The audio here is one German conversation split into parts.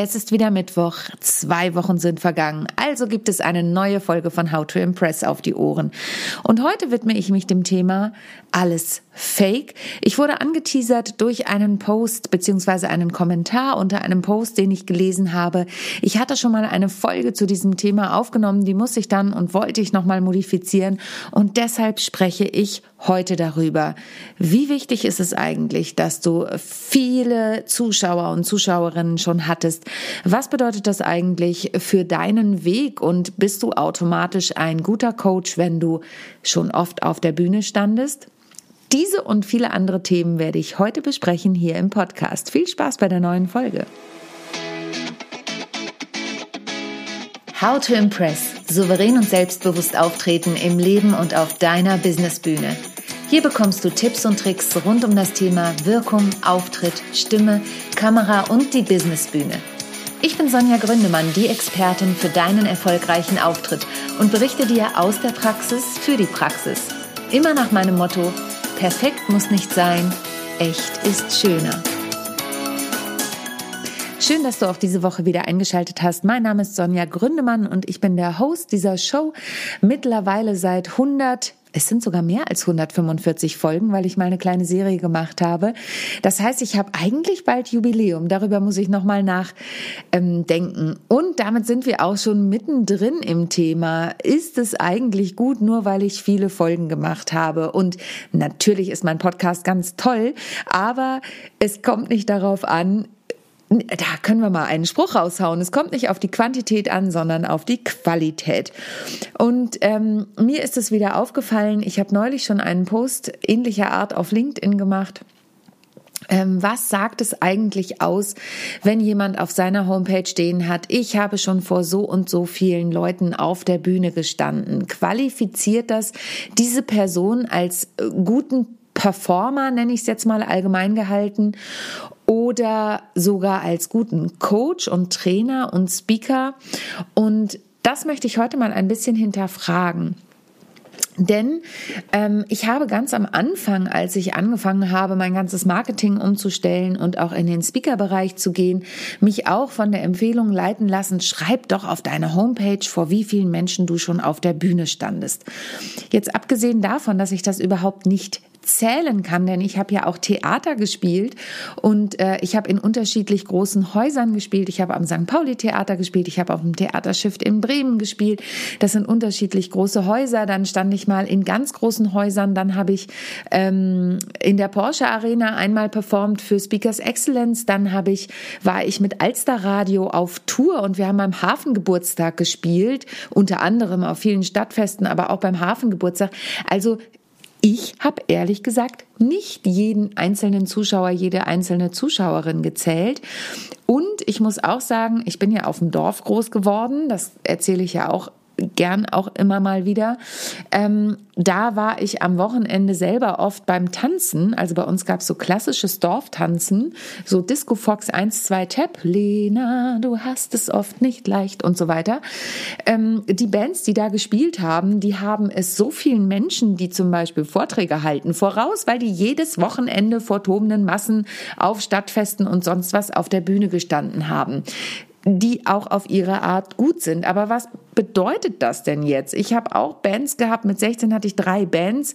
Es ist wieder Mittwoch, zwei Wochen sind vergangen, also gibt es eine neue Folge von How to Impress auf die Ohren. Und heute widme ich mich dem Thema Alles Fake. Ich wurde angeteasert durch einen Post beziehungsweise einen Kommentar unter einem Post, den ich gelesen habe. Ich hatte schon mal eine Folge zu diesem Thema aufgenommen, die muss ich dann und wollte ich nochmal modifizieren und deshalb spreche ich heute darüber. Wie wichtig ist es eigentlich, dass du viele Zuschauer und Zuschauerinnen schon hattest? Was bedeutet das eigentlich für deinen Weg und bist du automatisch ein guter Coach, wenn du schon oft auf der Bühne standest? Diese und viele andere Themen werde ich heute besprechen hier im Podcast. Viel Spaß bei der neuen Folge. How to Impress. Souverän und selbstbewusst auftreten im Leben und auf deiner Businessbühne. Hier bekommst du Tipps und Tricks rund um das Thema Wirkung, Auftritt, Stimme, Kamera und die Businessbühne. Ich bin Sonja Gründemann, die Expertin für deinen erfolgreichen Auftritt und berichte dir aus der Praxis für die Praxis. Immer nach meinem Motto, perfekt muss nicht sein, echt ist schöner. Schön, dass du auch diese Woche wieder eingeschaltet hast. Mein Name ist Sonja Gründemann und ich bin der Host dieser Show. Mittlerweile seit 100 es sind sogar mehr als 145 Folgen, weil ich mal eine kleine Serie gemacht habe. Das heißt, ich habe eigentlich bald Jubiläum. Darüber muss ich nochmal nachdenken. Und damit sind wir auch schon mittendrin im Thema. Ist es eigentlich gut, nur weil ich viele Folgen gemacht habe? Und natürlich ist mein Podcast ganz toll, aber es kommt nicht darauf an, da können wir mal einen Spruch raushauen. Es kommt nicht auf die Quantität an, sondern auf die Qualität. Und ähm, mir ist es wieder aufgefallen, ich habe neulich schon einen Post ähnlicher Art auf LinkedIn gemacht. Ähm, was sagt es eigentlich aus, wenn jemand auf seiner Homepage stehen hat, ich habe schon vor so und so vielen Leuten auf der Bühne gestanden? Qualifiziert das diese Person als äh, guten Performer, nenne ich es jetzt mal allgemein gehalten, oder sogar als guten Coach und Trainer und Speaker. Und das möchte ich heute mal ein bisschen hinterfragen. Denn ähm, ich habe ganz am Anfang, als ich angefangen habe, mein ganzes Marketing umzustellen und auch in den Speaker-Bereich zu gehen, mich auch von der Empfehlung leiten lassen, schreib doch auf deine Homepage, vor wie vielen Menschen du schon auf der Bühne standest. Jetzt abgesehen davon, dass ich das überhaupt nicht zählen kann, denn ich habe ja auch Theater gespielt und äh, ich habe in unterschiedlich großen Häusern gespielt. Ich habe am St. Pauli Theater gespielt, ich habe auf dem Theaterschiff in Bremen gespielt. Das sind unterschiedlich große Häuser. Dann stand ich mal in ganz großen Häusern. Dann habe ich ähm, in der Porsche Arena einmal performt für Speakers Excellence. Dann habe ich war ich mit Alster Radio auf Tour und wir haben am Hafengeburtstag gespielt, unter anderem auf vielen Stadtfesten, aber auch beim Hafengeburtstag. Also ich habe ehrlich gesagt nicht jeden einzelnen Zuschauer, jede einzelne Zuschauerin gezählt. Und ich muss auch sagen, ich bin ja auf dem Dorf groß geworden. Das erzähle ich ja auch gern auch immer mal wieder. Ähm, da war ich am Wochenende selber oft beim Tanzen. Also bei uns gab es so klassisches Dorftanzen, so Disco Fox 1, 2 Tap, Lena, du hast es oft nicht leicht und so weiter. Ähm, die Bands, die da gespielt haben, die haben es so vielen Menschen, die zum Beispiel Vorträge halten, voraus, weil die jedes Wochenende vor tobenden Massen auf Stadtfesten und sonst was auf der Bühne gestanden haben die auch auf ihre Art gut sind. Aber was bedeutet das denn jetzt? Ich habe auch Bands gehabt, mit 16 hatte ich drei Bands.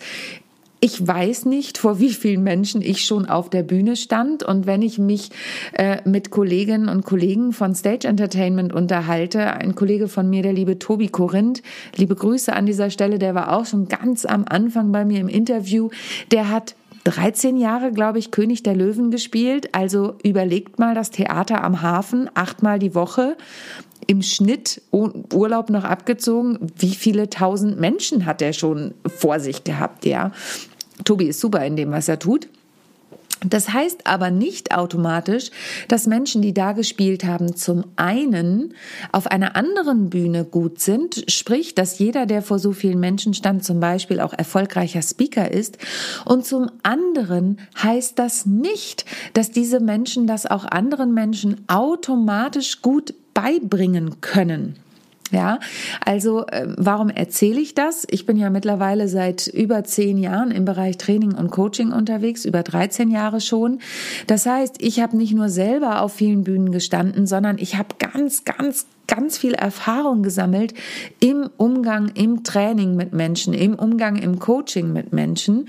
Ich weiß nicht, vor wie vielen Menschen ich schon auf der Bühne stand. Und wenn ich mich äh, mit Kolleginnen und Kollegen von Stage Entertainment unterhalte, ein Kollege von mir, der liebe Tobi Korinth, liebe Grüße an dieser Stelle, der war auch schon ganz am Anfang bei mir im Interview, der hat 13 Jahre, glaube ich, König der Löwen gespielt. Also überlegt mal das Theater am Hafen, achtmal die Woche. Im Schnitt Urlaub noch abgezogen. Wie viele tausend Menschen hat er schon vor sich gehabt, ja? Tobi ist super in dem, was er tut. Das heißt aber nicht automatisch, dass Menschen, die da gespielt haben, zum einen auf einer anderen Bühne gut sind, sprich, dass jeder, der vor so vielen Menschen stand, zum Beispiel auch erfolgreicher Speaker ist. Und zum anderen heißt das nicht, dass diese Menschen das auch anderen Menschen automatisch gut beibringen können. Ja, also äh, warum erzähle ich das? Ich bin ja mittlerweile seit über zehn Jahren im Bereich Training und Coaching unterwegs, über 13 Jahre schon. Das heißt, ich habe nicht nur selber auf vielen Bühnen gestanden, sondern ich habe ganz, ganz, ganz viel Erfahrung gesammelt im Umgang, im Training mit Menschen, im Umgang, im Coaching mit Menschen.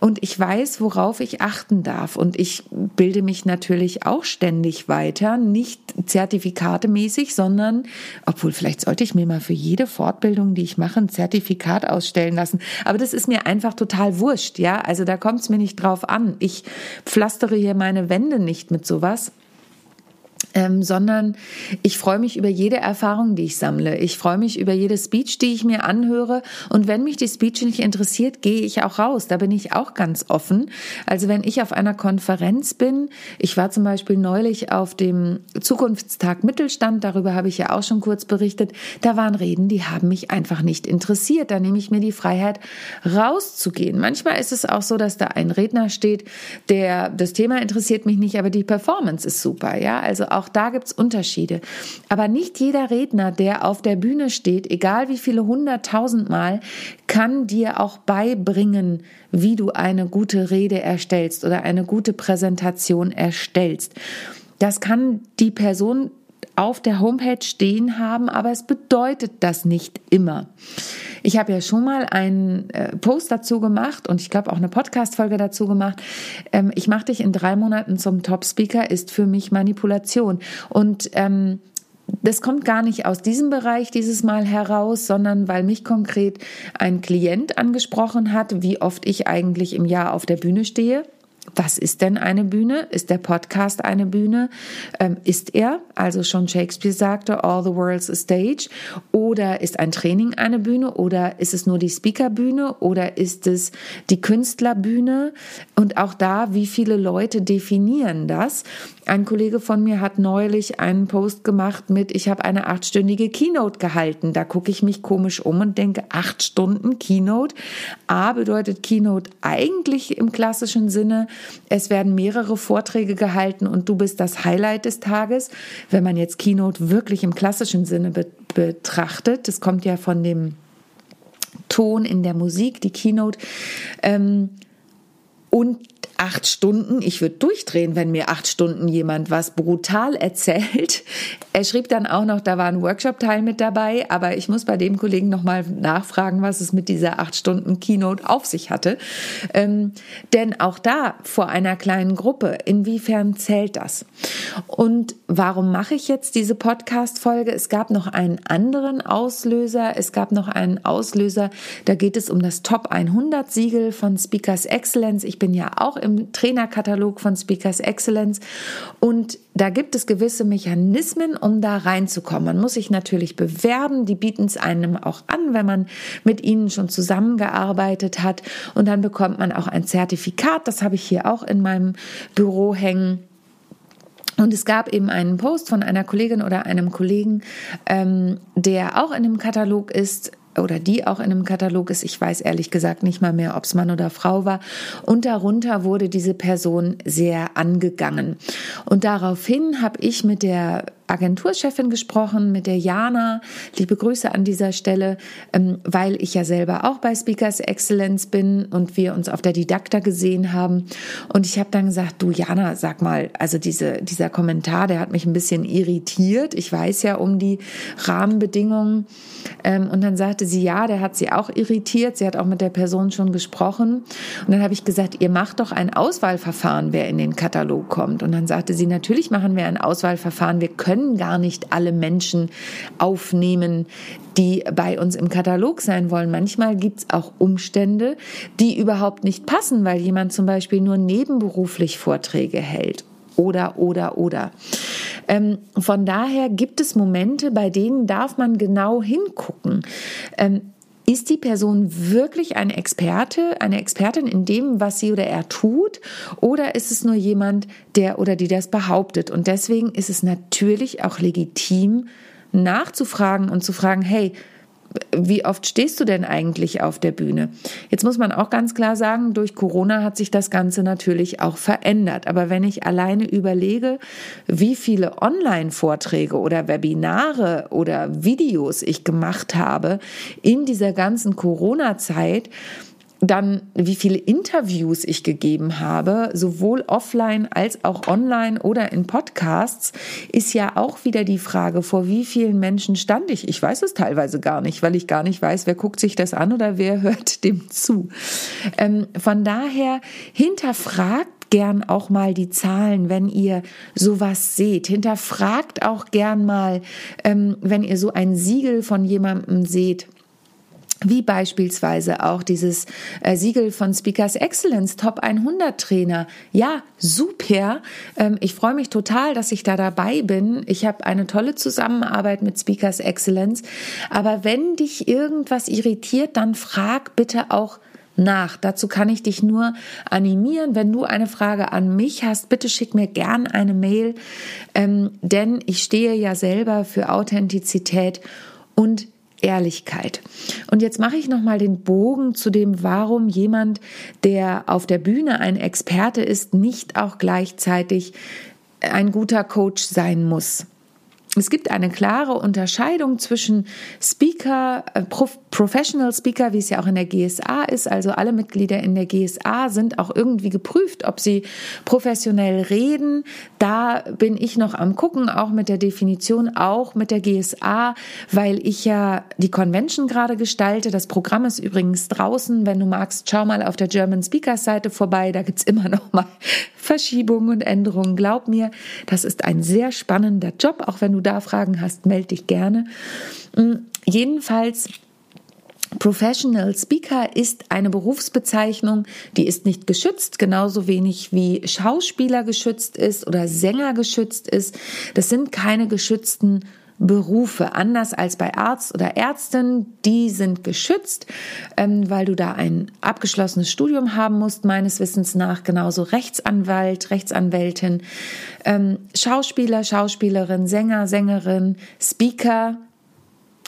Und ich weiß, worauf ich achten darf. Und ich bilde mich natürlich auch ständig weiter, nicht zertifikatemäßig, sondern, obwohl vielleicht sollte ich mir mal für jede Fortbildung, die ich mache, ein Zertifikat ausstellen lassen. Aber das ist mir einfach total wurscht, ja. Also da kommt es mir nicht drauf an. Ich pflastere hier meine Wände nicht mit sowas ähm, sondern ich freue mich über jede Erfahrung, die ich sammle. Ich freue mich über jede Speech, die ich mir anhöre. Und wenn mich die Speech nicht interessiert, gehe ich auch raus. Da bin ich auch ganz offen. Also wenn ich auf einer Konferenz bin, ich war zum Beispiel neulich auf dem Zukunftstag Mittelstand, darüber habe ich ja auch schon kurz berichtet, da waren Reden, die haben mich einfach nicht interessiert. Da nehme ich mir die Freiheit, rauszugehen. Manchmal ist es auch so, dass da ein Redner steht, der, das Thema interessiert mich nicht, aber die Performance ist super. Ja, also auch da gibt's Unterschiede. Aber nicht jeder Redner, der auf der Bühne steht, egal wie viele hunderttausendmal, kann dir auch beibringen, wie du eine gute Rede erstellst oder eine gute Präsentation erstellst. Das kann die Person auf der Homepage stehen haben, aber es bedeutet das nicht immer. Ich habe ja schon mal einen äh, Post dazu gemacht und ich glaube auch eine Podcast-Folge dazu gemacht. Ähm, ich mache dich in drei Monaten zum Top-Speaker ist für mich Manipulation. Und ähm, das kommt gar nicht aus diesem Bereich dieses Mal heraus, sondern weil mich konkret ein Klient angesprochen hat, wie oft ich eigentlich im Jahr auf der Bühne stehe was ist denn eine Bühne? Ist der Podcast eine Bühne? Ähm, ist er, also schon Shakespeare sagte, all the world's a stage? Oder ist ein Training eine Bühne? Oder ist es nur die Speakerbühne? Oder ist es die Künstlerbühne? Und auch da, wie viele Leute definieren das? Ein Kollege von mir hat neulich einen Post gemacht mit, ich habe eine achtstündige Keynote gehalten. Da gucke ich mich komisch um und denke, acht Stunden Keynote. A bedeutet Keynote eigentlich im klassischen Sinne, es werden mehrere Vorträge gehalten und du bist das Highlight des Tages. Wenn man jetzt Keynote wirklich im klassischen Sinne be betrachtet, das kommt ja von dem Ton in der Musik, die Keynote. Ähm, und acht Stunden, ich würde durchdrehen, wenn mir acht Stunden jemand was brutal erzählt. Er schrieb dann auch noch, da war ein Workshop-Teil mit dabei, aber ich muss bei dem Kollegen nochmal nachfragen, was es mit dieser acht Stunden Keynote auf sich hatte. Ähm, denn auch da vor einer kleinen Gruppe, inwiefern zählt das? Und warum mache ich jetzt diese Podcast-Folge? Es gab noch einen anderen Auslöser. Es gab noch einen Auslöser, da geht es um das Top 100 Siegel von Speakers Excellence. Ich bin ja auch im im Trainerkatalog von Speakers Excellence. Und da gibt es gewisse Mechanismen, um da reinzukommen. Man muss sich natürlich bewerben. Die bieten es einem auch an, wenn man mit ihnen schon zusammengearbeitet hat. Und dann bekommt man auch ein Zertifikat. Das habe ich hier auch in meinem Büro hängen. Und es gab eben einen Post von einer Kollegin oder einem Kollegen, ähm, der auch in dem Katalog ist, oder die auch in einem Katalog ist. Ich weiß ehrlich gesagt nicht mal mehr, ob es Mann oder Frau war. Und darunter wurde diese Person sehr angegangen. Und daraufhin habe ich mit der Agenturchefin gesprochen, mit der Jana. Liebe Grüße an dieser Stelle, ähm, weil ich ja selber auch bei Speakers Excellence bin und wir uns auf der Didakta gesehen haben. Und ich habe dann gesagt, du Jana, sag mal, also diese, dieser Kommentar, der hat mich ein bisschen irritiert. Ich weiß ja um die Rahmenbedingungen. Ähm, und dann sagte sie, ja, der hat sie auch irritiert. Sie hat auch mit der Person schon gesprochen. Und dann habe ich gesagt, ihr macht doch ein Auswahlverfahren, wer in den Katalog kommt. Und dann sagte sie, natürlich machen wir ein Auswahlverfahren. Wir können können gar nicht alle Menschen aufnehmen, die bei uns im Katalog sein wollen. Manchmal gibt es auch Umstände, die überhaupt nicht passen, weil jemand zum Beispiel nur nebenberuflich Vorträge hält. Oder, oder, oder. Ähm, von daher gibt es Momente, bei denen darf man genau hingucken. Ähm, ist die Person wirklich eine Experte, eine Expertin in dem, was sie oder er tut? Oder ist es nur jemand, der oder die das behauptet? Und deswegen ist es natürlich auch legitim, nachzufragen und zu fragen, hey, wie oft stehst du denn eigentlich auf der Bühne? Jetzt muss man auch ganz klar sagen, durch Corona hat sich das Ganze natürlich auch verändert. Aber wenn ich alleine überlege, wie viele Online-Vorträge oder Webinare oder Videos ich gemacht habe in dieser ganzen Corona-Zeit, dann, wie viele Interviews ich gegeben habe, sowohl offline als auch online oder in Podcasts, ist ja auch wieder die Frage, vor wie vielen Menschen stand ich? Ich weiß es teilweise gar nicht, weil ich gar nicht weiß, wer guckt sich das an oder wer hört dem zu. Ähm, von daher hinterfragt gern auch mal die Zahlen, wenn ihr sowas seht. Hinterfragt auch gern mal, ähm, wenn ihr so ein Siegel von jemandem seht wie beispielsweise auch dieses äh, Siegel von Speakers Excellence, Top 100 Trainer. Ja, super. Ähm, ich freue mich total, dass ich da dabei bin. Ich habe eine tolle Zusammenarbeit mit Speakers Excellence. Aber wenn dich irgendwas irritiert, dann frag bitte auch nach. Dazu kann ich dich nur animieren. Wenn du eine Frage an mich hast, bitte schick mir gern eine Mail, ähm, denn ich stehe ja selber für Authentizität und Ehrlichkeit. Und jetzt mache ich noch mal den Bogen zu dem, warum jemand, der auf der Bühne ein Experte ist, nicht auch gleichzeitig ein guter Coach sein muss. Es gibt eine klare Unterscheidung zwischen Speaker, äh, Professional Speaker, wie es ja auch in der GSA ist. Also alle Mitglieder in der GSA sind auch irgendwie geprüft, ob sie professionell reden. Da bin ich noch am gucken, auch mit der Definition, auch mit der GSA, weil ich ja die Convention gerade gestalte. Das Programm ist übrigens draußen. Wenn du magst, schau mal auf der German Speakers Seite vorbei. Da gibt's immer noch mal Verschiebungen und Änderungen. Glaub mir, das ist ein sehr spannender Job, auch wenn du da Fragen hast, melde dich gerne. Mm, jedenfalls Professional Speaker ist eine Berufsbezeichnung, die ist nicht geschützt, genauso wenig wie Schauspieler geschützt ist oder Sänger geschützt ist. Das sind keine geschützten Berufe, anders als bei Arzt oder Ärztin, die sind geschützt, ähm, weil du da ein abgeschlossenes Studium haben musst, meines Wissens nach, genauso Rechtsanwalt, Rechtsanwältin, ähm, Schauspieler, Schauspielerin, Sänger, Sängerin, Speaker,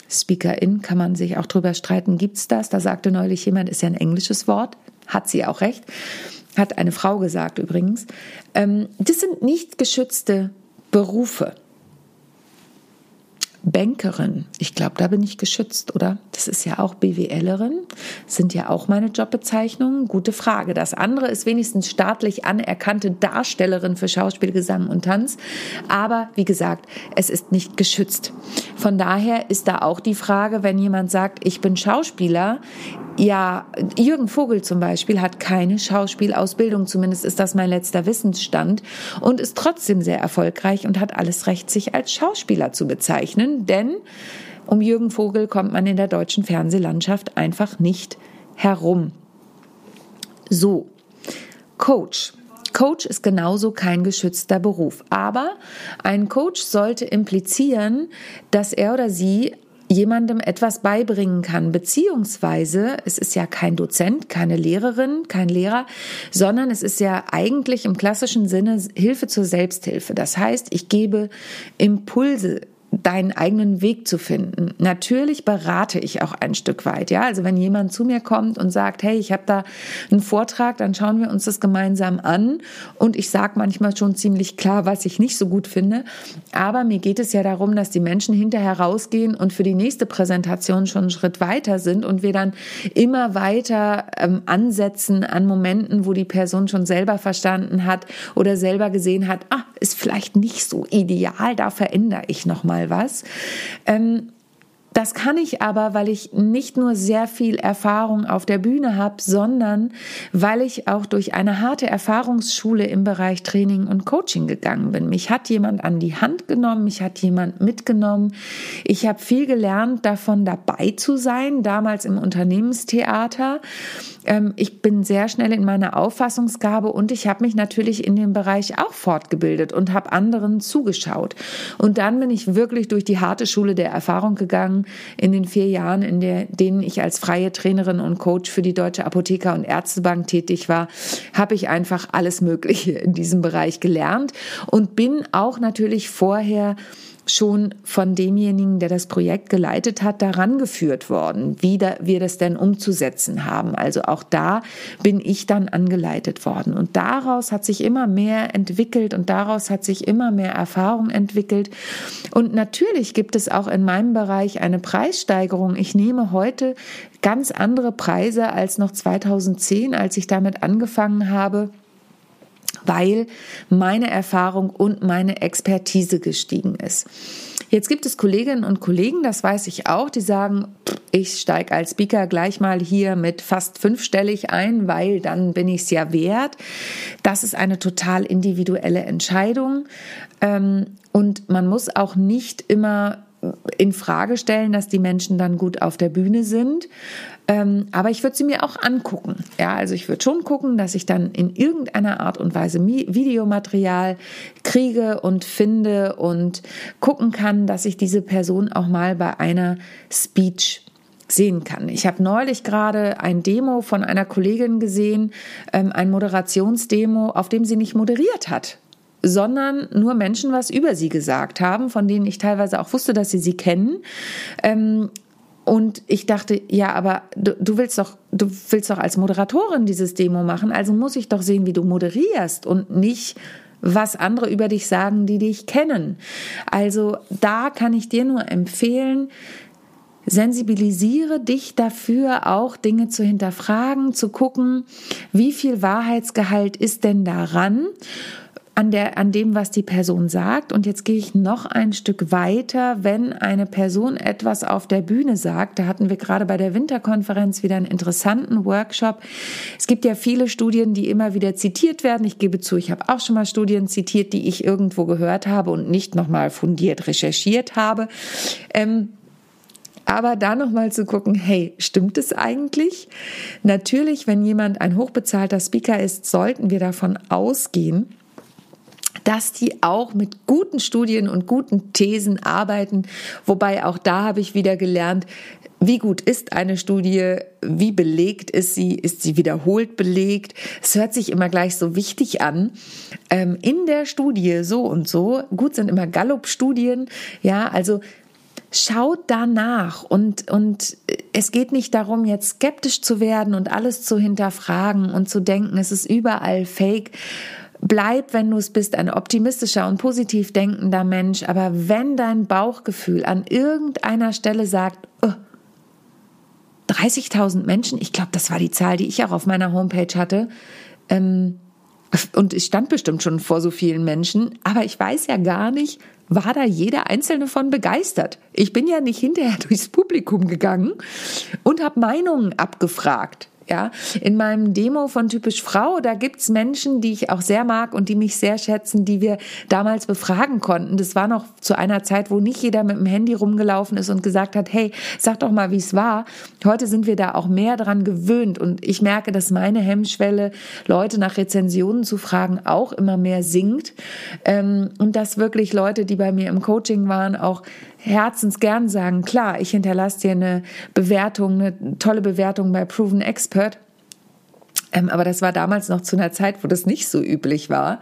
Speakerin kann man sich auch drüber streiten, gibt's das? Da sagte neulich jemand, ist ja ein englisches Wort, hat sie auch recht, hat eine Frau gesagt übrigens. Ähm, das sind nicht geschützte Berufe. Bankerin. Ich glaube, da bin ich geschützt, oder? Das ist ja auch BWLerin. Sind ja auch meine Jobbezeichnungen. Gute Frage. Das andere ist wenigstens staatlich anerkannte Darstellerin für Schauspiel, Gesang und Tanz. Aber wie gesagt, es ist nicht geschützt. Von daher ist da auch die Frage, wenn jemand sagt, ich bin Schauspieler, ja, Jürgen Vogel zum Beispiel hat keine Schauspielausbildung, zumindest ist das mein letzter Wissensstand, und ist trotzdem sehr erfolgreich und hat alles Recht, sich als Schauspieler zu bezeichnen, denn um Jürgen Vogel kommt man in der deutschen Fernsehlandschaft einfach nicht herum. So, Coach. Coach ist genauso kein geschützter Beruf. Aber ein Coach sollte implizieren, dass er oder sie jemandem etwas beibringen kann, beziehungsweise es ist ja kein Dozent, keine Lehrerin, kein Lehrer, sondern es ist ja eigentlich im klassischen Sinne Hilfe zur Selbsthilfe. Das heißt, ich gebe Impulse, deinen eigenen Weg zu finden. Natürlich berate ich auch ein Stück weit, ja. Also wenn jemand zu mir kommt und sagt, hey, ich habe da einen Vortrag, dann schauen wir uns das gemeinsam an und ich sage manchmal schon ziemlich klar, was ich nicht so gut finde. Aber mir geht es ja darum, dass die Menschen hinterher rausgehen und für die nächste Präsentation schon einen Schritt weiter sind und wir dann immer weiter ähm, ansetzen an Momenten, wo die Person schon selber verstanden hat oder selber gesehen hat, ah, ist vielleicht nicht so ideal, da verändere ich noch mal was. Ähm, das kann ich aber, weil ich nicht nur sehr viel Erfahrung auf der Bühne habe, sondern weil ich auch durch eine harte Erfahrungsschule im Bereich Training und Coaching gegangen bin. Mich hat jemand an die Hand genommen, mich hat jemand mitgenommen. Ich habe viel gelernt, davon dabei zu sein, damals im Unternehmenstheater. Ähm, ich bin sehr schnell in meiner Auffassungsgabe und ich habe mich natürlich in dem Bereich auch fortgebildet und habe anderen zugeschaut. Und dann bin ich wirklich durch die harte Schule der Erfahrung gegangen in den vier Jahren, in der, denen ich als freie Trainerin und Coach für die Deutsche Apotheker- und Ärztebank tätig war, habe ich einfach alles Mögliche in diesem Bereich gelernt und bin auch natürlich vorher schon von demjenigen, der das Projekt geleitet hat, daran geführt worden, wie da, wir das denn umzusetzen haben. Also auch da bin ich dann angeleitet worden. Und daraus hat sich immer mehr entwickelt und daraus hat sich immer mehr Erfahrung entwickelt. Und natürlich gibt es auch in meinem Bereich eine Preissteigerung. Ich nehme heute ganz andere Preise als noch 2010, als ich damit angefangen habe weil meine Erfahrung und meine Expertise gestiegen ist. Jetzt gibt es Kolleginnen und Kollegen, das weiß ich auch, die sagen, ich steige als Speaker gleich mal hier mit fast fünfstellig ein, weil dann bin ich es ja wert. Das ist eine total individuelle Entscheidung. Ähm, und man muss auch nicht immer in Frage stellen, dass die Menschen dann gut auf der Bühne sind. Ähm, aber ich würde sie mir auch angucken. Ja, also ich würde schon gucken, dass ich dann in irgendeiner Art und Weise Videomaterial kriege und finde und gucken kann, dass ich diese Person auch mal bei einer Speech sehen kann. Ich habe neulich gerade ein Demo von einer Kollegin gesehen, ähm, ein Moderationsdemo, auf dem sie nicht moderiert hat sondern nur Menschen was über sie gesagt haben, von denen ich teilweise auch wusste, dass sie sie kennen. Ähm, und ich dachte, ja, aber du, du, willst doch, du willst doch als Moderatorin dieses Demo machen, also muss ich doch sehen, wie du moderierst und nicht was andere über dich sagen, die dich kennen. Also da kann ich dir nur empfehlen, sensibilisiere dich dafür, auch Dinge zu hinterfragen, zu gucken, wie viel Wahrheitsgehalt ist denn daran an, der, an dem, was die Person sagt. Und jetzt gehe ich noch ein Stück weiter, wenn eine Person etwas auf der Bühne sagt. Da hatten wir gerade bei der Winterkonferenz wieder einen interessanten Workshop. Es gibt ja viele Studien, die immer wieder zitiert werden. Ich gebe zu, ich habe auch schon mal Studien zitiert, die ich irgendwo gehört habe und nicht nochmal fundiert recherchiert habe. Ähm, aber da nochmal zu gucken, hey, stimmt es eigentlich? Natürlich, wenn jemand ein hochbezahlter Speaker ist, sollten wir davon ausgehen, dass die auch mit guten Studien und guten Thesen arbeiten. Wobei auch da habe ich wieder gelernt, wie gut ist eine Studie? Wie belegt ist sie? Ist sie wiederholt belegt? Es hört sich immer gleich so wichtig an. Ähm, in der Studie so und so. Gut sind immer Gallup-Studien. Ja, also schaut danach und, und es geht nicht darum, jetzt skeptisch zu werden und alles zu hinterfragen und zu denken, es ist überall fake Bleib, wenn du es bist, ein optimistischer und positiv denkender Mensch. Aber wenn dein Bauchgefühl an irgendeiner Stelle sagt, oh, 30.000 Menschen, ich glaube, das war die Zahl, die ich auch auf meiner Homepage hatte, ähm, und ich stand bestimmt schon vor so vielen Menschen, aber ich weiß ja gar nicht, war da jeder einzelne von begeistert. Ich bin ja nicht hinterher durchs Publikum gegangen und habe Meinungen abgefragt. Ja, in meinem Demo von typisch Frau, da gibt's Menschen, die ich auch sehr mag und die mich sehr schätzen, die wir damals befragen konnten. Das war noch zu einer Zeit, wo nicht jeder mit dem Handy rumgelaufen ist und gesagt hat, hey, sag doch mal, wie es war. Heute sind wir da auch mehr dran gewöhnt und ich merke, dass meine Hemmschwelle, Leute nach Rezensionen zu fragen, auch immer mehr sinkt. Ähm, und dass wirklich Leute, die bei mir im Coaching waren, auch herzensgern sagen, klar, ich hinterlasse dir eine Bewertung, eine tolle Bewertung bei Proven Expert. Ähm, aber das war damals noch zu einer Zeit, wo das nicht so üblich war.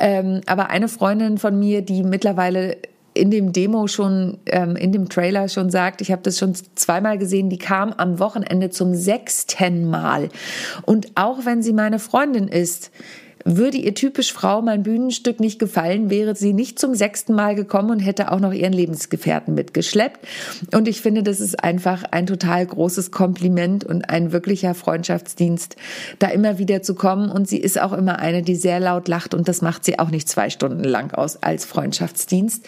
Ähm, aber eine Freundin von mir, die mittlerweile in dem Demo schon, ähm, in dem Trailer schon sagt, ich habe das schon zweimal gesehen, die kam am Wochenende zum sechsten Mal. Und auch wenn sie meine Freundin ist, würde ihr typisch Frau mein Bühnenstück nicht gefallen, wäre sie nicht zum sechsten Mal gekommen und hätte auch noch ihren Lebensgefährten mitgeschleppt. Und ich finde, das ist einfach ein total großes Kompliment und ein wirklicher Freundschaftsdienst, da immer wieder zu kommen. Und sie ist auch immer eine, die sehr laut lacht und das macht sie auch nicht zwei Stunden lang aus als Freundschaftsdienst.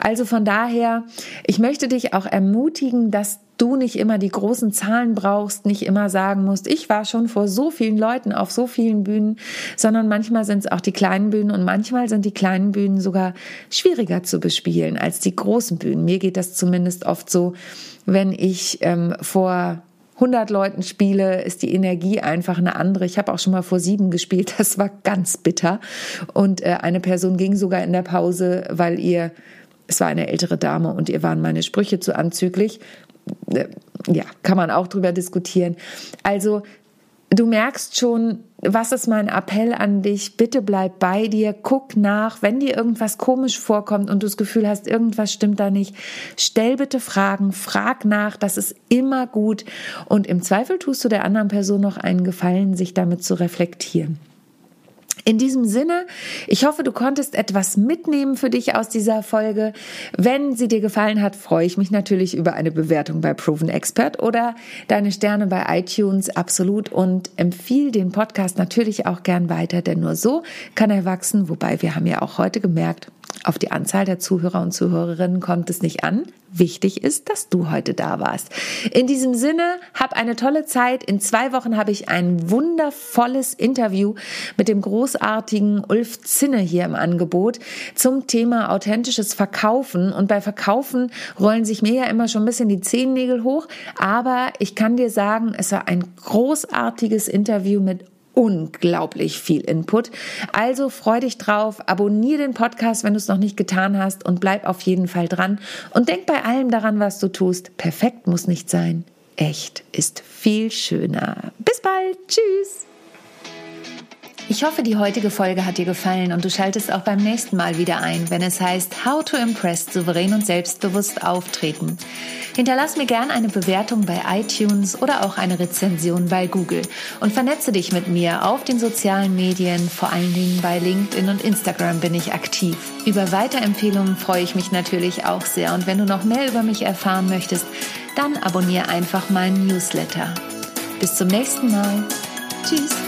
Also von daher, ich möchte dich auch ermutigen, dass du nicht immer die großen Zahlen brauchst, nicht immer sagen musst, ich war schon vor so vielen Leuten auf so vielen Bühnen, sondern manchmal sind es auch die kleinen Bühnen und manchmal sind die kleinen Bühnen sogar schwieriger zu bespielen als die großen Bühnen. Mir geht das zumindest oft so, wenn ich ähm, vor 100 Leuten spiele, ist die Energie einfach eine andere. Ich habe auch schon mal vor sieben gespielt, das war ganz bitter. Und äh, eine Person ging sogar in der Pause, weil ihr, es war eine ältere Dame und ihr waren meine Sprüche zu anzüglich ja, kann man auch drüber diskutieren. Also du merkst schon, was ist mein Appell an dich? Bitte bleib bei dir, guck nach, wenn dir irgendwas komisch vorkommt und du das Gefühl hast, irgendwas stimmt da nicht, stell bitte Fragen, frag nach, das ist immer gut und im Zweifel tust du der anderen Person noch einen Gefallen, sich damit zu reflektieren. In diesem Sinne, ich hoffe, du konntest etwas mitnehmen für dich aus dieser Folge. Wenn sie dir gefallen hat, freue ich mich natürlich über eine Bewertung bei Proven Expert oder deine Sterne bei iTunes absolut und empfiehl den Podcast natürlich auch gern weiter, denn nur so kann er wachsen. Wobei wir haben ja auch heute gemerkt, auf die Anzahl der Zuhörer und Zuhörerinnen kommt es nicht an. Wichtig ist, dass du heute da warst. In diesem Sinne, hab eine tolle Zeit. In zwei Wochen habe ich ein wundervolles Interview mit dem großartigen Ulf Zinne hier im Angebot zum Thema authentisches Verkaufen. Und bei Verkaufen rollen sich mir ja immer schon ein bisschen die Zehennägel hoch. Aber ich kann dir sagen, es war ein großartiges Interview mit unglaublich viel Input. Also freu dich drauf, abonniere den Podcast, wenn du es noch nicht getan hast und bleib auf jeden Fall dran und denk bei allem daran, was du tust. Perfekt muss nicht sein. Echt ist viel schöner. Bis bald. Tschüss. Ich hoffe, die heutige Folge hat dir gefallen und du schaltest auch beim nächsten Mal wieder ein, wenn es heißt How to Impress souverän und selbstbewusst auftreten. Hinterlass mir gern eine Bewertung bei iTunes oder auch eine Rezension bei Google und vernetze dich mit mir auf den sozialen Medien, vor allen Dingen bei LinkedIn und Instagram bin ich aktiv. Über Weiterempfehlungen freue ich mich natürlich auch sehr und wenn du noch mehr über mich erfahren möchtest, dann abonniere einfach meinen Newsletter. Bis zum nächsten Mal. Tschüss.